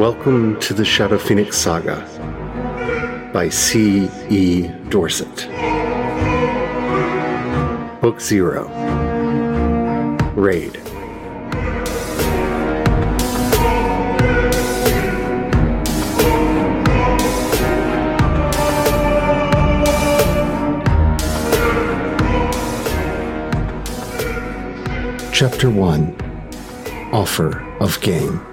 Welcome to the Shadow Phoenix Saga by C. E. Dorset. Book Zero Raid. Chapter 1 Offer of Gain.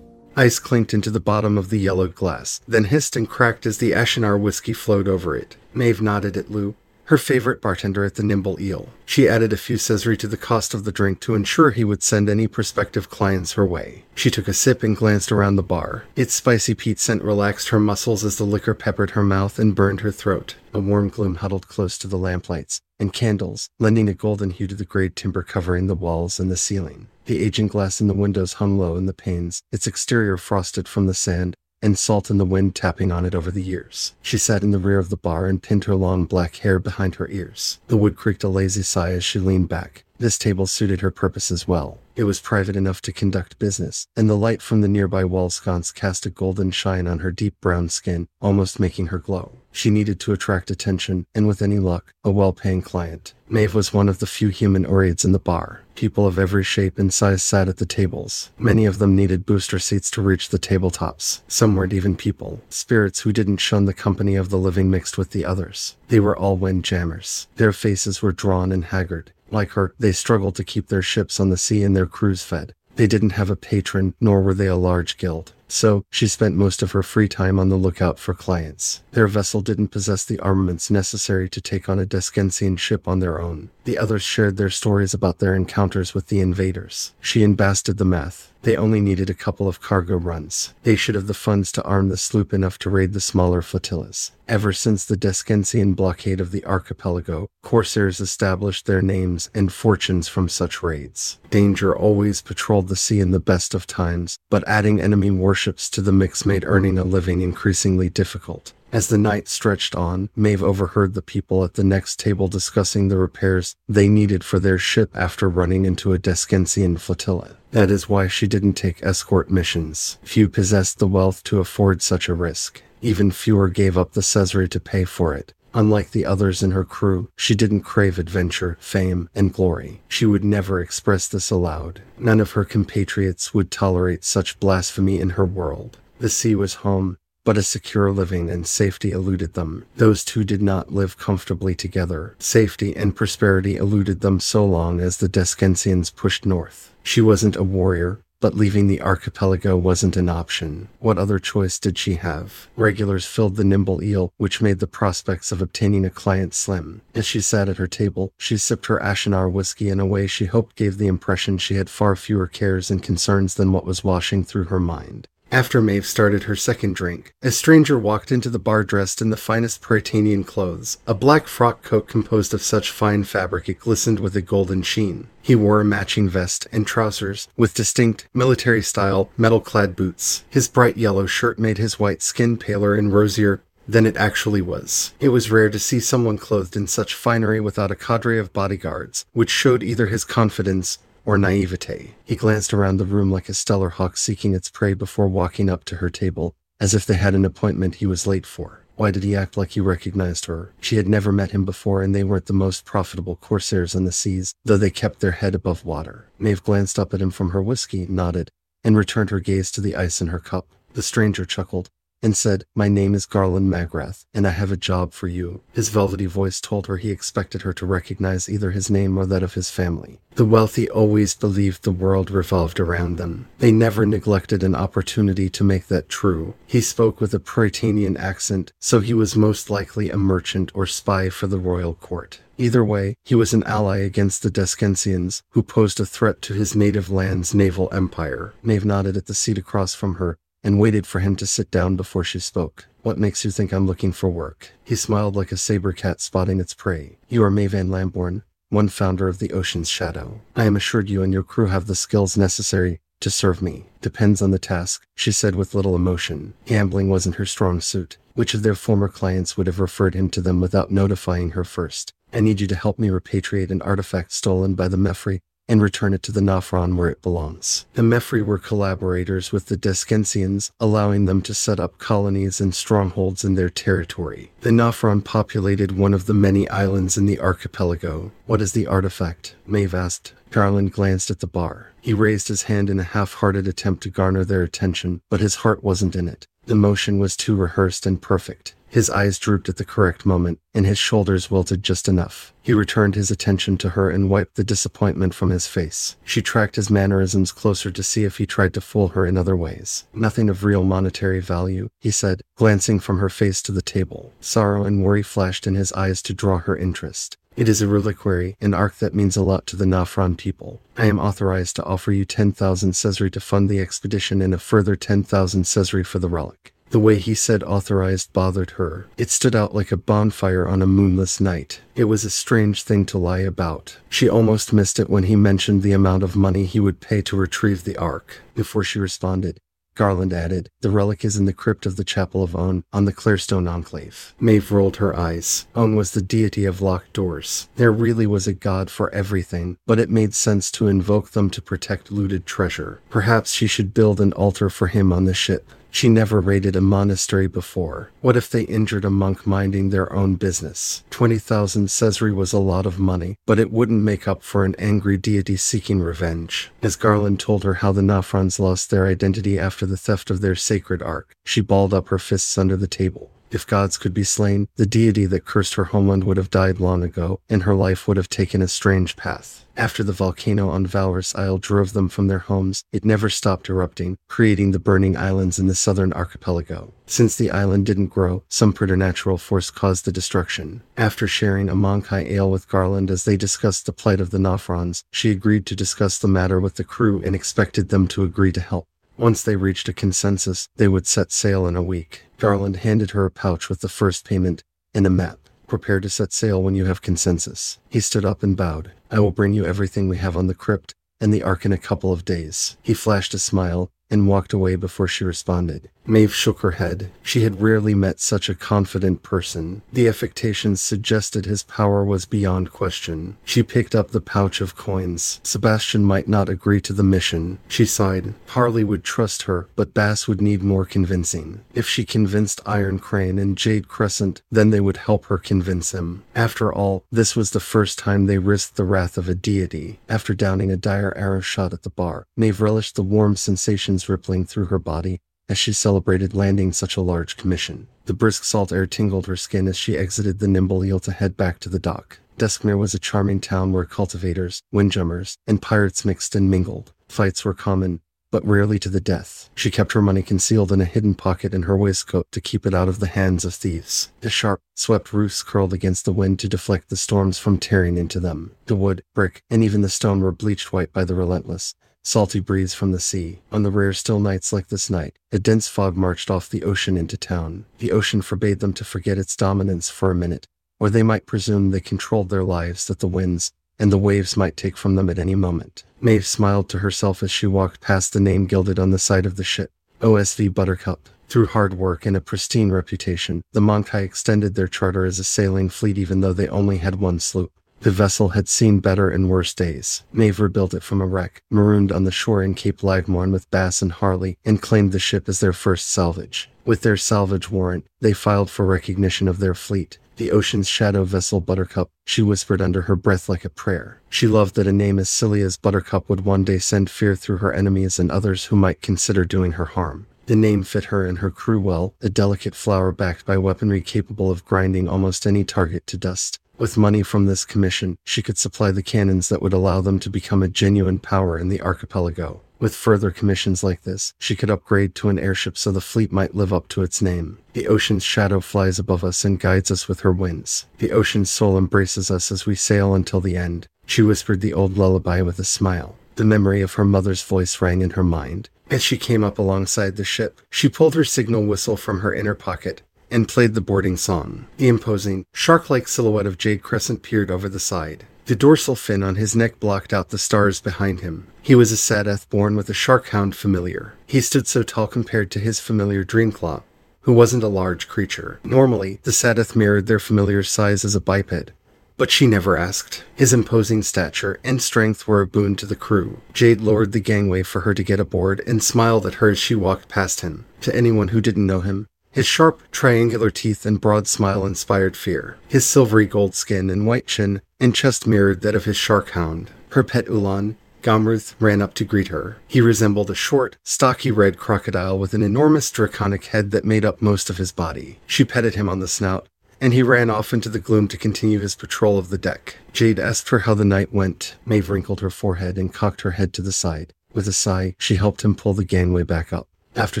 Ice clinked into the bottom of the yellowed glass, then hissed and cracked as the Ashanaer whiskey flowed over it. Maeve nodded at Lou, her favorite bartender at the Nimble Eel. She added a few sesri to the cost of the drink to ensure he would send any prospective clients her way. She took a sip and glanced around the bar. Its spicy peat scent relaxed her muscles as the liquor peppered her mouth and burned her throat. A warm gloom huddled close to the lamplights and candles, lending a golden hue to the grayed timber covering the walls and the ceiling. The aging glass in the windows hung low in the panes, its exterior frosted from the sand and salt in the wind tapping on it over the years. She sat in the rear of the bar and pinned her long black hair behind her ears. The wood creaked a lazy sigh as she leaned back. This table suited her purposes well. It was private enough to conduct business, and the light from the nearby wall sconce cast a golden shine on her deep brown skin, almost making her glow. She needed to attract attention, and with any luck, a well paying client. Maeve was one of the few human Oreids in the bar. People of every shape and size sat at the tables. Many of them needed booster seats to reach the tabletops. Some weren't even people, spirits who didn't shun the company of the living mixed with the others. They were all windjammers. Their faces were drawn and haggard, like her, they struggled to keep their ships on the sea and their crews fed. They didn't have a patron, nor were they a large guild. So, she spent most of her free time on the lookout for clients. Their vessel didn't possess the armaments necessary to take on a Daskensian ship on their own. The others shared their stories about their encounters with the invaders. She and Bass did the math. They only needed a couple of cargo runs. They should have the funds to arm the sloop enough to raid the smaller flotillas. Ever since the Daskensian blockade of the archipelago, corsairs established their names and fortunes from such raids. Danger always patrolled the sea in the best of times, but adding enemy warships to the mix made earning a living increasingly difficult. As the night stretched on, Maeve overheard the people at the next table discussing the repairs they needed for their ship after running into a Daskensian flotilla. That is why she didn't take escort missions. Few possessed the wealth to afford such a risk. Even fewer gave up the sesri to pay for it. Unlike the others in her crew, she didn't crave adventure, fame, and glory. She would never express this aloud. None of her compatriots would tolerate such blasphemy in her world. The sea was home, but a secure living and safety eluded them. Those two did not live comfortably together. Safety and prosperity eluded them so long as the Daskensians pushed north. She wasn't a warrior, but leaving the archipelago wasn't an option. What other choice did she have? Regulars filled the nimble eel, which made the prospects of obtaining a client slim. As she sat at her table, she sipped her Ashanaer whiskey in a way she hoped gave the impression she had far fewer cares and concerns than what was washing through her mind. After Maeve started her second drink, a stranger walked into the bar dressed in the finest Prytanean clothes, a black frock coat composed of such fine fabric it glistened with a golden sheen. He wore a matching vest and trousers with distinct, military style, metal clad boots. His bright yellow shirt made his white skin paler and rosier than it actually was. It was rare to see someone clothed in such finery without a cadre of bodyguards, which showed either his confidence or naivete. He glanced around the room like a stellar hawk seeking its prey before walking up to her table, as if they had an appointment he was late for. Why did he act like he recognized her? She had never met him before, and they weren't the most profitable corsairs on the seas, though they kept their head above water. Maeve glanced up at him from her whiskey, nodded, and returned her gaze to the ice in her cup. The stranger chuckled and said, My name is Garland Magrath, and I have a job for you. His velvety voice told her he expected her to recognize either his name or that of his family. The wealthy always believed the world revolved around them. They never neglected an opportunity to make that true. He spoke with a Prytanean accent, so he was most likely a merchant or spy for the royal court. Either way, he was an ally against the Daskensians, who posed a threat to his native land's naval empire. Maeve nodded at the seat across from her, and waited for him to sit down before she spoke. What makes you think I'm looking for work? He smiled like a saber cat spotting its prey. You are Mayvan Lamborn, one founder of the Ocean's Shadow. I am assured you and your crew have the skills necessary to serve me. Depends on the task, she said with little emotion. Gambling wasn't her strong suit. Which of their former clients would have referred him to them without notifying her first? I need you to help me repatriate an artifact stolen by the Mephrei and return it to the Nafron where it belongs. The Mephrei were collaborators with the Daskensians, allowing them to set up colonies and strongholds in their territory. The Nafron populated one of the many islands in the archipelago. What is the artifact? Maeve asked. Garland glanced at the bar. He raised his hand in a half-hearted attempt to garner their attention, but his heart wasn't in it. The motion was too rehearsed and perfect. His eyes drooped at the correct moment, and his shoulders wilted just enough. He returned his attention to her and wiped the disappointment from his face. She tracked his mannerisms closer to see if he tried to fool her in other ways. Nothing of real monetary value, he said, glancing from her face to the table. Sorrow and worry flashed in his eyes to draw her interest. It is a reliquary, an ark that means a lot to the Nafron people. I am authorized to offer you 10,000 sezzri to fund the expedition and a further 10,000 sezzri for the relic. The way he said authorized bothered her. It stood out like a bonfire on a moonless night. It was a strange thing to lie about. She almost missed it when he mentioned the amount of money he would pay to retrieve the ark. Before she responded, Garland added, The relic is in the crypt of the Chapel of On, on the Clarestone Enclave. Maeve rolled her eyes. On was the deity of locked doors. There really was a god for everything, but it made sense to invoke them to protect looted treasure. Perhaps she should build an altar for him on the ship. She never raided a monastery before. What if they injured a monk minding their own business? 20,000 sezzri was a lot of money, but it wouldn't make up for an angry deity seeking revenge. As Garland told her how the Nafrons lost their identity after the theft of their sacred ark, she balled up her fists under the table. If gods could be slain, the deity that cursed her homeland would have died long ago, and her life would have taken a strange path. After the volcano on Valorous Isle drove them from their homes, it never stopped erupting, creating the burning islands in the southern archipelago. Since the island didn't grow, some preternatural force caused the destruction. After sharing a Monkai ale with Garland as they discussed the plight of the Nafrons, she agreed to discuss the matter with the crew and expected them to agree to help. Once they reached a consensus, they would set sail in a week. Garland handed her a pouch with the first payment and a map. Prepare to set sail when you have consensus. He stood up and bowed. I will bring you everything we have on the crypt and the ark in a couple of days. He flashed a smile and walked away before she responded. Maeve shook her head. She had rarely met such a confident person. The affectations suggested his power was beyond question. She picked up the pouch of coins. Sebastian might not agree to the mission. She sighed. Harley would trust her, but Bass would need more convincing. If she convinced Iron Crane and Jade Crescent, then they would help her convince him. After all, this was the first time they risked the wrath of a deity. After downing a dire arrow shot at the bar, Maeve relished the warm sensations rippling through her body as she celebrated landing such a large commission. The brisk salt air tingled her skin as she exited the nimble eel to head back to the dock. Duskmere was a charming town where cultivators, windjammers, and pirates mixed and mingled. Fights were common, but rarely to the death. She kept her money concealed in a hidden pocket in her waistcoat to keep it out of the hands of thieves. The sharp, swept roofs curled against the wind to deflect the storms from tearing into them. The wood, brick, and even the stone were bleached white by the relentless, salty breeze from the sea. On the rare still nights like this night, a dense fog marched off the ocean into town. The ocean forbade them to forget its dominance for a minute, or they might presume they controlled their lives that the winds and the waves might take from them at any moment. Maeve smiled to herself as she walked past the name gilded on the side of the ship, OSV Buttercup. Through hard work and a pristine reputation, the Monkai extended their charter as a sailing fleet even though they only had one sloop. The vessel had seen better and worse days. Maeve rebuilt it from a wreck, marooned on the shore in Cape Livemorn with Bass and Harley, and claimed the ship as their first salvage. With their salvage warrant, they filed for recognition of their fleet. The ocean's shadow vessel Buttercup, she whispered under her breath like a prayer. She loved that a name as silly as Buttercup would one day send fear through her enemies and others who might consider doing her harm. The name fit her and her crew well, a delicate flower backed by weaponry capable of grinding almost any target to dust. With money from this commission, she could supply the cannons that would allow them to become a genuine power in the archipelago. With further commissions like this, she could upgrade to an airship so the fleet might live up to its name. The ocean's shadow flies above us and guides us with her winds. The ocean's soul embraces us as we sail until the end. She whispered the old lullaby with a smile. The memory of her mother's voice rang in her mind. As she came up alongside the ship, she pulled her signal whistle from her inner pocket and played the boarding song. The imposing, shark like silhouette of Jade Crescent peered over the side. The dorsal fin on his neck blocked out the stars behind him. He was a Sadeth born with a sharkhound familiar. He stood so tall compared to his familiar Dreamclaw, who wasn't a large creature. Normally, the Sadeth mirrored their familiar's size as a biped, but she never asked. His imposing stature and strength were a boon to the crew. Jade lowered the gangway for her to get aboard and smiled at her as she walked past him. To anyone who didn't know him, his sharp, triangular teeth and broad smile inspired fear. His silvery gold skin and white chin and chest mirrored that of his shark hound. Her pet Ulan, Gomruth, ran up to greet her. He resembled a short, stocky red crocodile with an enormous draconic head that made up most of his body. She petted him on the snout, and he ran off into the gloom to continue his patrol of the deck. Jade asked her how the night went. Maeve wrinkled her forehead and cocked her head to the side. With a sigh, she helped him pull the gangway back up. After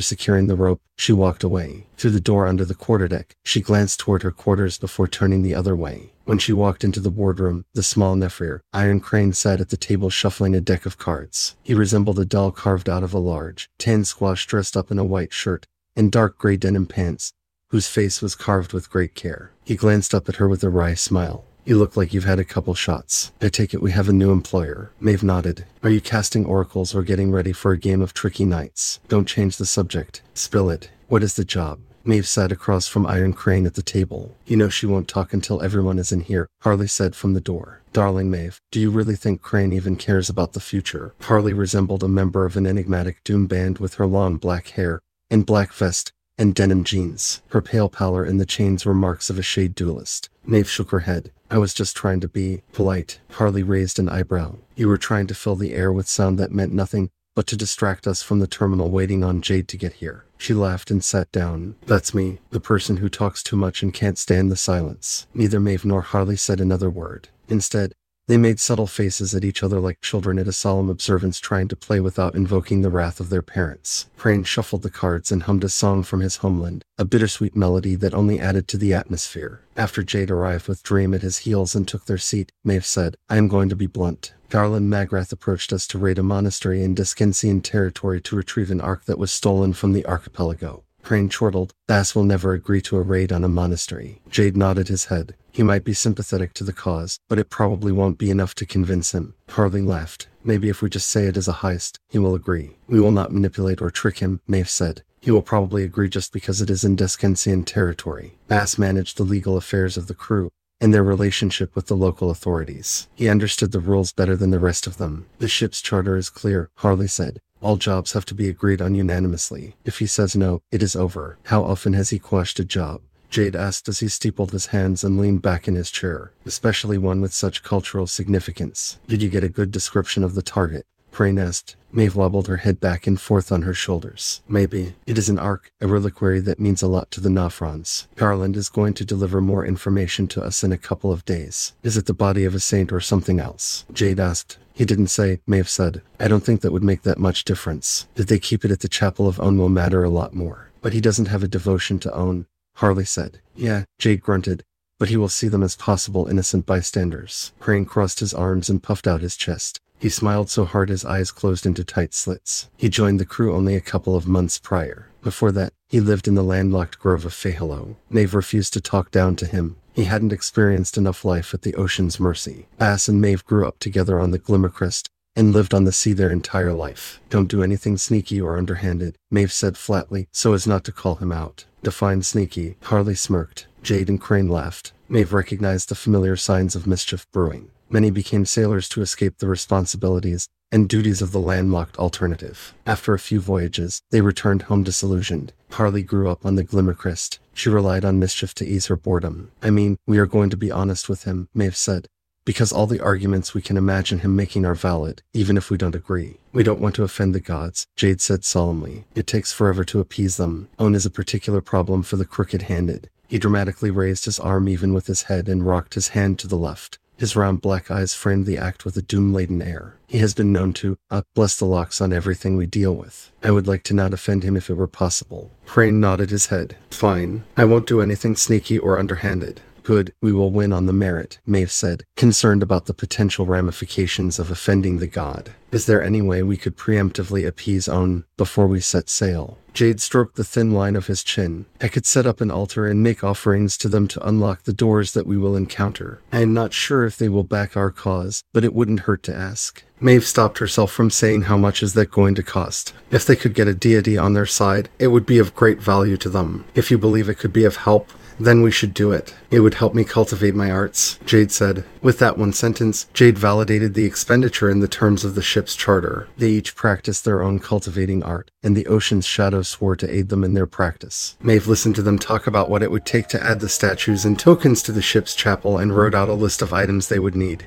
securing the rope, she walked away. Through the door under the quarterdeck, she glanced toward her quarters before turning the other way. When she walked into the boardroom, the small Nephir, Iron Crane sat at the table shuffling a deck of cards. He resembled a doll carved out of a large, tan squash dressed up in a white shirt and dark gray denim pants, whose face was carved with great care. He glanced up at her with a wry smile. You look like you've had a couple shots. I take it we have a new employer. Maeve nodded. Are you casting oracles or getting ready for a game of tricky nights? Don't change the subject. Spill it. What is the job? Maeve sat across from Iron Crane at the table. You know she won't talk until everyone is in here, Harley said from the door. Darling Maeve, do you really think Crane even cares about the future? Harley resembled a member of an enigmatic doom band with her long black hair and black vest and denim jeans. Her pale pallor and the chains were marks of a shade duelist. Maeve shook her head. I was just trying to be polite. Harley raised an eyebrow. You were trying to fill the air with sound that meant nothing but to distract us from the terminal waiting on Jade to get here. She laughed and sat down. That's me, the person who talks too much and can't stand the silence. Neither Maeve nor Harley said another word. Instead, they made subtle faces at each other like children at a solemn observance trying to play without invoking the wrath of their parents. Crane shuffled the cards and hummed a song from his homeland, a bittersweet melody that only added to the atmosphere. After Jade arrived with Dream at his heels and took their seat, Maeve said, I am going to be blunt. Garland Magrath approached us to raid a monastery in Daskensian territory to retrieve an ark that was stolen from the archipelago. Crane chortled, Bass will never agree to a raid on a monastery. Jade nodded his head. He might be sympathetic to the cause, but it probably won't be enough to convince him. Harley laughed. Maybe if we just say it is a heist, he will agree. We will not manipulate or trick him, Maeve said. He will probably agree just because it is in Daskensian territory. Bass managed the legal affairs of the crew and their relationship with the local authorities. He understood the rules better than the rest of them. The ship's charter is clear, Harley said. All jobs have to be agreed on unanimously. If he says no, it is over. How often has he quashed a job? Jade asked as he steepled his hands and leaned back in his chair, especially one with such cultural significance. Did you get a good description of the target? Crane asked. Maeve wobbled her head back and forth on her shoulders. Maybe. It is an ark, a reliquary that means a lot to the Nafrons. Garland is going to deliver more information to us in a couple of days. Is it the body of a saint or something else? Jade asked. He didn't say, Maeve said. I don't think that would make that much difference. Did they keep it at the chapel of Own will matter a lot more. But he doesn't have a devotion to Own, Harley said. Yeah, Jade grunted. But he will see them as possible innocent bystanders. Crane crossed his arms and puffed out his chest. He smiled so hard his eyes closed into tight slits. He joined the crew only a couple of months prior. Before that, he lived in the landlocked grove of Fehelo. Maeve refused to talk down to him. He hadn't experienced enough life at the ocean's mercy. Bass and Maeve grew up together on the Glimmercrest and lived on the sea their entire life. Don't do anything sneaky or underhanded, Maeve said flatly, so as not to call him out. Define sneaky. Harley smirked. Jade and Crane laughed. Maeve recognized the familiar signs of mischief brewing. Many became sailors to escape the responsibilities and duties of the landlocked alternative. After a few voyages, they returned home disillusioned. Harley grew up on the Glimmercrest. She relied on mischief to ease her boredom. I mean, we are going to be honest with him, Maeve said, because all the arguments we can imagine him making are valid, even if we don't agree. We don't want to offend the gods, Jade said solemnly. It takes forever to appease them. Own is a particular problem for the crooked-handed. He dramatically raised his arm even with his head and rocked his hand to the left. His round black eyes framed the act with a doom-laden air. He has been known to, uh, bless the locks on everything we deal with. I would like to not offend him if it were possible. Crane nodded his head. Fine. I won't do anything sneaky or underhanded. Good, we will win on the merit, Maeve said, concerned about the potential ramifications of offending the god. Is there any way we could preemptively appease Own before we set sail? Jade stroked the thin line of his chin. I could set up an altar and make offerings to them to unlock the doors that we will encounter. I am not sure if they will back our cause, but it wouldn't hurt to ask. Maeve stopped herself from saying how much is that going to cost. If they could get a deity on their side, it would be of great value to them. If you believe it could be of help, Then we should do it. It would help me cultivate my arts, Jade said. With that one sentence, Jade validated the expenditure in the terms of the ship's charter. They each practiced their own cultivating art, and the ocean's shadow swore to aid them in their practice. Maeve listened to them talk about what it would take to add the statues and tokens to the ship's chapel and wrote out a list of items they would need.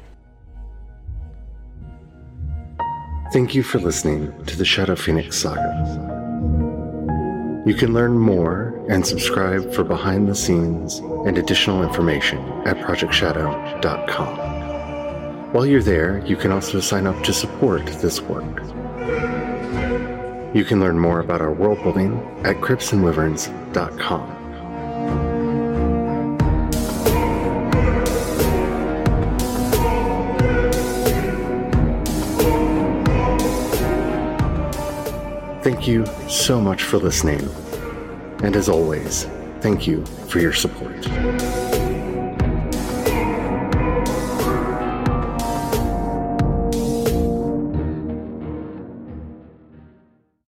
Thank you for listening to the Shadow Phoenix Saga. You can learn more and subscribe for behind the scenes and additional information at projectshadow.com. While you're there, you can also sign up to support this work. You can learn more about our world building at cryptsandwyverns.com. Thank you so much for listening. And as always, thank you for your support.